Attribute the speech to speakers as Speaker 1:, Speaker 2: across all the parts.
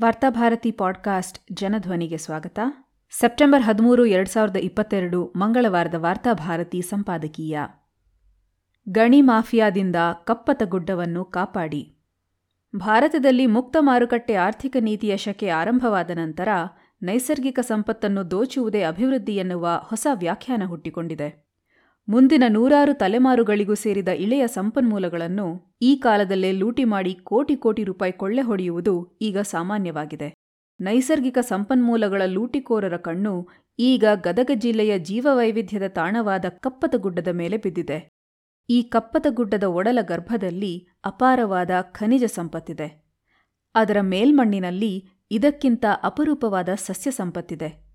Speaker 1: Varthabharati podcast ಜನಧ್ವನಿಗೆ ಸ್ವಾಗತ. September ಹದಿಮೂರು, ಎರಡು ಸಾವಿರದ ಇಪ್ಪತ್ತೆರಡು ಮಂಗಳವಾರದ ವಾರ್ತಾಭಾರತಿ ಸಂಪಾದಕೀಯ. ಗಣಿ ಮಾಫಿಯಾದಿಂದ ಕಪ್ಪತ ಗುಡ್ಡವನ್ನು ಕಾಪಾಡಿ. ಭಾರತದಲ್ಲಿ ಮುಕ್ತ ಮಾರುಕಟ್ಟೆ ಆರ್ಥಿಕ ನೀತಿಯ ಶಕೆ ಆರಂಭವಾದ ನಂತರ ನೈಸರ್ಗಿಕ ಸಂಪತ್ತನ್ನು ದೋಚುವುದೇ ಅಭಿವೃದ್ಧಿ ಎನ್ನುವ ಹೊಸ ವ್ಯಾಖ್ಯಾನ ಹುಟ್ಟಿಕೊಂಡಿದೆ. ಮುಂದಿನ ನೂರಾರು ತಲೆಮಾರುಗಳಿಗೂ ಸೇರಿದ ಇಳೆಯ ಸಂಪನ್ಮೂಲಗಳನ್ನು ಈ ಕಾಲದಲ್ಲೇ ಲೂಟಿ ಮಾಡಿ ಕೋಟಿ ಕೋಟಿ ರೂಪಾಯಿ ಕೊಳ್ಳೆ ಹೊಡೆಯುವುದು ಈಗ ಸಾಮಾನ್ಯವಾಗಿದೆ. ನೈಸರ್ಗಿಕ ಸಂಪನ್ಮೂಲಗಳ ಲೂಟಿಕೋರರ ಕಣ್ಣು ಈಗ ಗದಗ ಜಿಲ್ಲೆಯ ಜೀವವೈವಿಧ್ಯದ ತಾಣವಾದ ಕಪ್ಪತಗುಡ್ಡದ ಮೇಲೆ ಬಿದ್ದಿದೆ. ಈ ಕಪ್ಪತಗುಡ್ಡದ ಒಡಲ ಗರ್ಭದಲ್ಲಿ ಅಪಾರವಾದ ಖನಿಜ ಸಂಪತ್ತಿದೆ. ಅದರ ಮೇಲ್ಮಣ್ಣಿನಲ್ಲಿ ಇದಕ್ಕಿಂತ ಅಪರೂಪವಾದ ಸಸ್ಯ ಸಂಪತ್ತಿದೆ.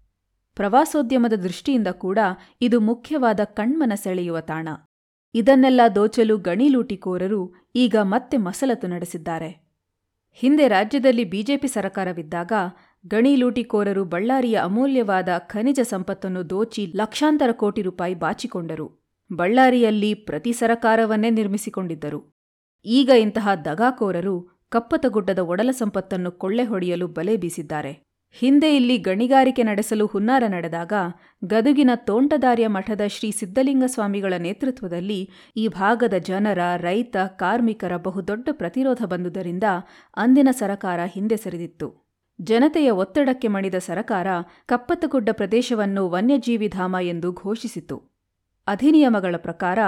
Speaker 1: ಪ್ರವಾಸೋದ್ಯಮದ ದೃಷ್ಟಿಯಿಂದ ಕೂಡ ಇದು ಮುಖ್ಯವಾದ ಕಣ್ಮನ ಸೆಳೆಯುವ ತಾಣ. ಇದನ್ನೆಲ್ಲ ದೋಚಲು ಗಣಿಲೂಟಿಕೋರರು ಈಗ ಮತ್ತೆ ಮಸಲತ್ತು ನಡೆಸಿದ್ದಾರೆ. ಹಿಂದೆ ರಾಜ್ಯದಲ್ಲಿ ಬಿಜೆಪಿ ಸರಕಾರವಿದ್ದಾಗ ಗಣಿ ಲೂಟಿಕೋರರು ಬಳ್ಳಾರಿಯ ಅಮೂಲ್ಯವಾದ ಖನಿಜ ಸಂಪತ್ತನ್ನು ದೋಚಿ ಲಕ್ಷಾಂತರ ಕೋಟಿ ರೂಪಾಯಿ ಬಾಚಿಕೊಂಡರು. ಬಳ್ಳಾರಿಯಲ್ಲಿ ಪ್ರತಿ ಸರಕಾರವನ್ನೇ ನಿರ್ಮಿಸಿಕೊಂಡಿದ್ದರು. ಈಗ ಇಂತಹ ದಗಾಕೋರರು ಕಪ್ಪತಗುಡ್ಡದ ಒಡಲ ಸಂಪತ್ತನ್ನು ಕೊಳ್ಳೆ ಹೊಡೆಯಲು ಬಲೆ ಬೀಸಿದ್ದಾರೆ. ಹಿಂದೆ ಇಲ್ಲಿ ಗಣಿಗಾರಿಕೆ ನಡೆಸಲು ಹುನ್ನಾರ ನಡೆದಾಗ ಗದುಗಿನ ತೋಂಟದಾರ್ಯ ಮಠದ ಶ್ರೀ ಸಿದ್ಧಲಿಂಗ ಸ್ವಾಮಿಗಳ ನೇತೃತ್ವದಲ್ಲಿ ಈ ಭಾಗದ ಜನರ, ರೈತ, ಕಾರ್ಮಿಕರ ಬಹುದೊಡ್ಡ ಪ್ರತಿರೋಧ ಬಂದುದರಿಂದ ಅಂದಿನ ಸರಕಾರ ಹಿಂದೆ ಸರಿದಿತ್ತು. ಜನತೆಯ ಒತ್ತಡಕ್ಕೆ ಮಣಿದ ಸರಕಾರ ಕಪ್ಪತ್ತಗುಡ್ಡ ಪ್ರದೇಶವನ್ನು ವನ್ಯಜೀವಿಧಾಮ ಎಂದು ಘೋಷಿಸಿತು. ಅಧಿನಿಯಮಗಳ ಪ್ರಕಾರ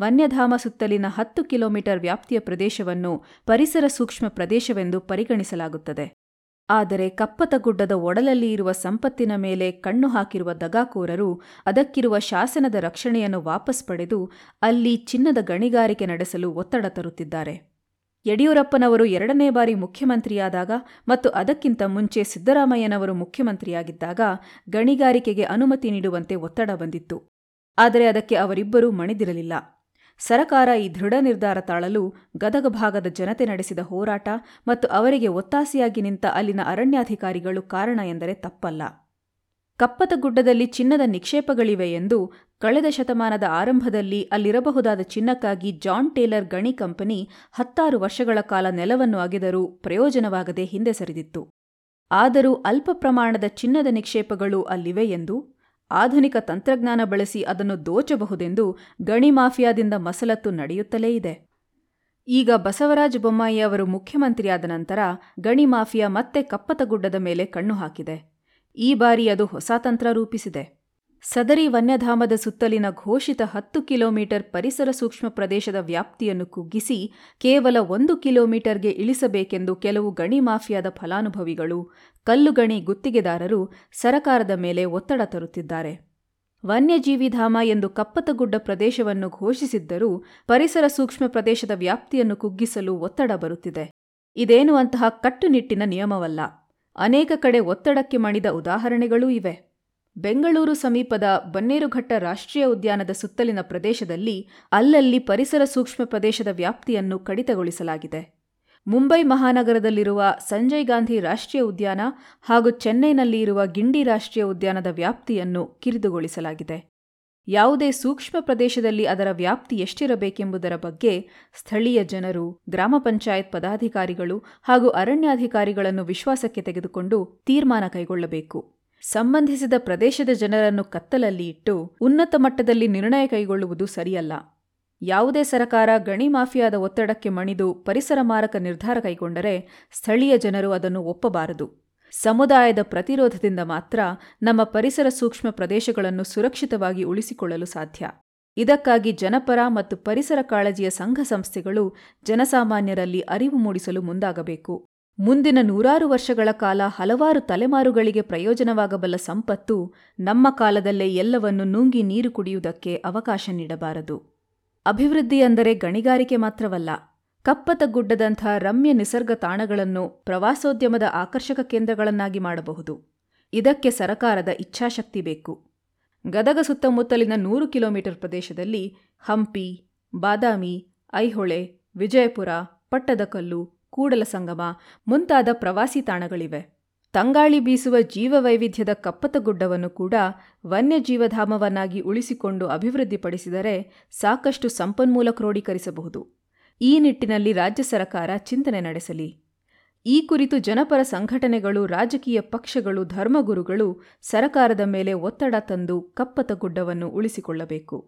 Speaker 1: ವನ್ಯಧಾಮ ಸುತ್ತಲಿನ ಹತ್ತು ಕಿಲೋಮೀಟರ್ ವ್ಯಾಪ್ತಿಯ ಪ್ರದೇಶವನ್ನು ಪರಿಸರ ಸೂಕ್ಷ್ಮ ಪ್ರದೇಶವೆಂದು ಪರಿಗಣಿಸಲಾಗುತ್ತದೆ. ಆದರೆ ಕಪ್ಪತಗುಡ್ಡದ ಒಡಲಲ್ಲಿ ಇರುವ ಸಂಪತ್ತಿನ ಮೇಲೆ ಕಣ್ಣು ಹಾಕಿರುವ ದಗಾಕೋರರು ಅದಕ್ಕಿರುವ ಶಾಸನದ ರಕ್ಷಣೆಯನ್ನು ವಾಪಸ್ ಪಡೆದು ಅಲ್ಲಿ ಚಿನ್ನದ ಗಣಿಗಾರಿಕೆ ನಡೆಸಲು ಒತ್ತಡ ತರುತ್ತಿದ್ದಾರೆ. ಯಡಿಯೂರಪ್ಪನವರು ಎರಡನೇ ಬಾರಿ ಮುಖ್ಯಮಂತ್ರಿಯಾದಾಗ ಮತ್ತು ಅದಕ್ಕಿಂತ ಮುಂಚೆ ಸಿದ್ದರಾಮಯ್ಯನವರು ಮುಖ್ಯಮಂತ್ರಿಯಾಗಿದ್ದಾಗ ಗಣಿಗಾರಿಕೆಗೆ ಅನುಮತಿ ನೀಡುವಂತೆ ಒತ್ತಡ ಬಂದಿತ್ತು. ಆದರೆ ಅದಕ್ಕೆ ಅವರಿಬ್ಬರೂ ಮಣಿದಿರಲಿಲ್ಲ. ಸರಕಾರ ಈ ದೃಢ ನಿರ್ಧಾರ ತಾಳಲು ಗದಗ ಭಾಗದ ಜನತೆ ನಡೆಸಿದ ಹೋರಾಟ ಮತ್ತು ಅವರಿಗೆ ಒತ್ತಾಸೆಯಾಗಿ ನಿಂತ ಅಲ್ಲಿನ ಅರಣ್ಯಾಧಿಕಾರಿಗಳು ಕಾರಣ ಎಂದರೆ ತಪ್ಪಲ್ಲ. ಕಪ್ಪತಗುಡ್ಡದಲ್ಲಿ ಚಿನ್ನದ ನಿಕ್ಷೇಪಗಳಿವೆ ಎಂದು ಕಳೆದ ಶತಮಾನದ ಆರಂಭದಲ್ಲಿ ಅಲ್ಲಿರಬಹುದಾದ ಚಿನ್ನಕ್ಕಾಗಿ ಜಾನ್ ಟೇಲರ್ ಗಣಿ ಕಂಪನಿ ಹತ್ತಾರು ವರ್ಷಗಳ ಕಾಲ ನೆಲವನ್ನು ಅಗೆದರೂ ಪ್ರಯೋಜನವಾಗದೆ ಹಿಂದೆ ಸರಿದಿತ್ತು. ಆದರೂ ಅಲ್ಪ ಪ್ರಮಾಣದ ಚಿನ್ನದ ನಿಕ್ಷೇಪಗಳು ಅಲ್ಲಿವೆ ಎಂದು ಆಧುನಿಕ ತಂತ್ರಜ್ಞಾನ ಬಳಸಿ ಅದನ್ನು ದೋಚಬಹುದೆಂದು ಗಣಿ ಮಾಫಿಯಾದಿಂದ ಮಸಲತ್ತು ನಡೆಯುತ್ತಲೇ ಇದೆ. ಈಗ ಬಸವರಾಜ ಬೊಮ್ಮಾಯಿ ಅವರು ಮುಖ್ಯಮಂತ್ರಿಯಾದ ನಂತರ ಗಣಿ ಮಾಫಿಯಾ ಮತ್ತೆ ಕಪ್ಪತಗುಡ್ಡದ ಮೇಲೆ ಕಣ್ಣು ಹಾಕಿದೆ. ಈ ಬಾರಿ ಅದು ಹೊಸ ತಂತ್ರ ರೂಪಿಸಿದೆ. ಸದರಿ ವನ್ಯಧಾಮದ ಸುತ್ತಲಿನ ಘೋಷಿತ ಹತ್ತು ಕಿಲೋಮೀಟರ್ ಪರಿಸರ ಸೂಕ್ಷ್ಮ ಪ್ರದೇಶದ ವ್ಯಾಪ್ತಿಯನ್ನು ಕುಗ್ಗಿಸಿ ಕೇವಲ ಒಂದು ಕಿಲೋಮೀಟರ್ಗೆ ಇಳಿಸಬೇಕೆಂದು ಕೆಲವು ಗಣಿ ಮಾಫಿಯಾದ ಫಲಾನುಭವಿಗಳು, ಕಲ್ಲುಗಣಿ ಗುತ್ತಿಗೆದಾರರು ಸರಕಾರದ ಮೇಲೆ ಒತ್ತಡ ತರುತ್ತಿದ್ದಾರೆ. ವನ್ಯಜೀವಿಧಾಮ ಎಂದು ಕಪ್ಪತಗುಡ್ಡ ಪ್ರದೇಶವನ್ನು ಘೋಷಿಸಿದ್ದರೂ ಪರಿಸರ ಸೂಕ್ಷ್ಮ ಪ್ರದೇಶದ ವ್ಯಾಪ್ತಿಯನ್ನು ಕುಗ್ಗಿಸಲು ಒತ್ತಡ ಬರುತ್ತಿದೆ. ಇದೇನು ಅಂತಹ ಕಟ್ಟುನಿಟ್ಟಿನ ನಿಯಮವಲ್ಲ. ಅನೇಕ ಕಡೆ ಒತ್ತಡಕ್ಕೆ ಮಣಿದ ಉದಾಹರಣೆಗಳೂ ಇವೆ. ಬೆಂಗಳೂರು ಸಮೀಪದ ಬನ್ನೇರುಘಟ್ಟ ರಾಷ್ಟ್ರೀಯ ಉದ್ಯಾನದ ಸುತ್ತಲಿನ ಪ್ರದೇಶದಲ್ಲಿ ಅಲ್ಲಲ್ಲಿ ಪರಿಸರ ಸೂಕ್ಷ್ಮ ಪ್ರದೇಶದ ವ್ಯಾಪ್ತಿಯನ್ನು ಕಡಿತಗೊಳಿಸಲಾಗಿದೆ. ಮುಂಬೈ ಮಹಾನಗರದಲ್ಲಿರುವ ಸಂಜಯ್ ಗಾಂಧಿ ರಾಷ್ಟ್ರೀಯ ಉದ್ಯಾನ ಹಾಗೂ ಚೆನ್ನೈನಲ್ಲಿ ಇರುವ ಗಿಂಡಿ ರಾಷ್ಟ್ರೀಯ ಉದ್ಯಾನದ ವ್ಯಾಪ್ತಿಯನ್ನು ಕಿರಿದುಗೊಳಿಸಲಾಗಿದೆ. ಯಾವುದೇ ಸೂಕ್ಷ್ಮ ಪ್ರದೇಶದಲ್ಲಿ ಅದರ ವ್ಯಾಪ್ತಿ ಎಷ್ಟಿರಬೇಕೆಂಬುದರ ಬಗ್ಗೆ ಸ್ಥಳೀಯ ಜನರು, ಗ್ರಾಮ ಪಂಚಾಯತ್ ಪದಾಧಿಕಾರಿಗಳು ಹಾಗೂ ಅರಣ್ಯಾಧಿಕಾರಿಗಳನ್ನು ವಿಶ್ವಾಸಕ್ಕೆ ತೆಗೆದುಕೊಂಡು ತೀರ್ಮಾನ ಕೈಗೊಳ್ಳಬೇಕು. ಸಂಬಂಧಿಸಿದ ಪ್ರದೇಶದ ಜನರನ್ನು ಕತ್ತಲಲ್ಲಿ ಇಟ್ಟು ಉನ್ನತ ಮಟ್ಟದಲ್ಲಿ ನಿರ್ಣಯ ಕೈಗೊಳ್ಳುವುದು ಸರಿಯಲ್ಲ. ಯಾವುದೇ ಸರಕಾರ ಗಣಿ ಮಾಫಿಯಾದ ಒತ್ತಡಕ್ಕೆ ಮಣಿದು ಪರಿಸರ ಮಾರಕ ನಿರ್ಧಾರ ಕೈಗೊಂಡರೆ ಸ್ಥಳೀಯ ಜನರು ಅದನ್ನು ಒಪ್ಪಬಾರದು. ಸಮುದಾಯದ ಪ್ರತಿರೋಧದಿಂದ ಮಾತ್ರ ನಮ್ಮ ಪರಿಸರ ಸೂಕ್ಷ್ಮ ಪ್ರದೇಶಗಳನ್ನು ಸುರಕ್ಷಿತವಾಗಿ ಉಳಿಸಿಕೊಳ್ಳಲು ಸಾಧ್ಯ. ಇದಕ್ಕಾಗಿ ಜನಪರ ಮತ್ತು ಪರಿಸರ ಕಾಳಜಿಯ ಸಂಘ ಸಂಸ್ಥೆಗಳು ಜನಸಾಮಾನ್ಯರಲ್ಲಿ ಅರಿವು ಮೂಡಿಸಲು ಮುಂದಾಗಬೇಕು. ಮುಂದಿನ ನೂರಾರು ವರ್ಷಗಳ ಕಾಲ ಹಲವಾರು ತಲೆಮಾರುಗಳಿಗೆ ಪ್ರಯೋಜನವಾಗಬಲ್ಲ ಸಂಪತ್ತು ನಮ್ಮ ಕಾಲದಲ್ಲೇ ಎಲ್ಲವನ್ನು ನುಂಗಿ ನೀರು ಕುಡಿಯುವುದಕ್ಕೆ ಅವಕಾಶ ನೀಡಬಾರದು. ಅಭಿವೃದ್ಧಿ ಅಂದರೆ ಗಣಿಗಾರಿಕೆ ಮಾತ್ರವಲ್ಲ ಕಪ್ಪತ ಗುಡ್ಡದಂಥ ರಮ್ಯ ನಿಸರ್ಗ ತಾಣಗಳನ್ನು ಪ್ರವಾಸೋದ್ಯಮದ ಆಕರ್ಷಕ ಕೇಂದ್ರಗಳನ್ನಾಗಿ ಮಾಡಬಹುದು. ಇದಕ್ಕೆ ಸರಕಾರದ ಇಚ್ಛಾಶಕ್ತಿ ಬೇಕು. ಗದಗ ಸುತ್ತಮುತ್ತಲಿನ ನೂರು ಕಿಲೋಮೀಟರ್ ಪ್ರದೇಶದಲ್ಲಿ ಹಂಪಿ, ಬಾದಾಮಿ, ಐಹೊಳೆ, ವಿಜಯಪುರ, ಪಟ್ಟದಕಲ್ಲು ಕೂಡಲಸಂಗಮ ಮುಂತಾದ ಪ್ರವಾಸಿ ತಾಣಗಳಿವೆ. ತಂಗಾಳಿ ಬೀಸುವ ಜೀವವೈವಿಧ್ಯದ ಕಪ್ಪತಗುಡ್ಡವನ್ನು ಕೂಡ ವನ್ಯಜೀವಧಾಮವನ್ನಾಗಿ ಉಳಿಸಿಕೊಂಡು ಅಭಿವೃದ್ಧಿಪಡಿಸಿದರೆ ಸಾಕಷ್ಟು ಸಂಪನ್ಮೂಲ ಕ್ರೋಢೀಕರಿಸಬಹುದು ಈ ನಿಟ್ಟಿನಲ್ಲಿ ರಾಜ್ಯ ಸರ್ಕಾರ ಚಿಂತನೆ ನಡೆಸಲಿ. ಈ ಕುರಿತು ಜನಪರ ಸಂಘಟನೆಗಳು, ರಾಜಕೀಯ ಪಕ್ಷಗಳು, ಧರ್ಮಗುರುಗಳು ಸರಕಾರದ ಮೇಲೆ ಒತ್ತಡ ತಂದು ಕಪ್ಪತ ಗುಡ್ಡವನ್ನು ಉಳಿಸಿಕೊಳ್ಳಬೇಕು.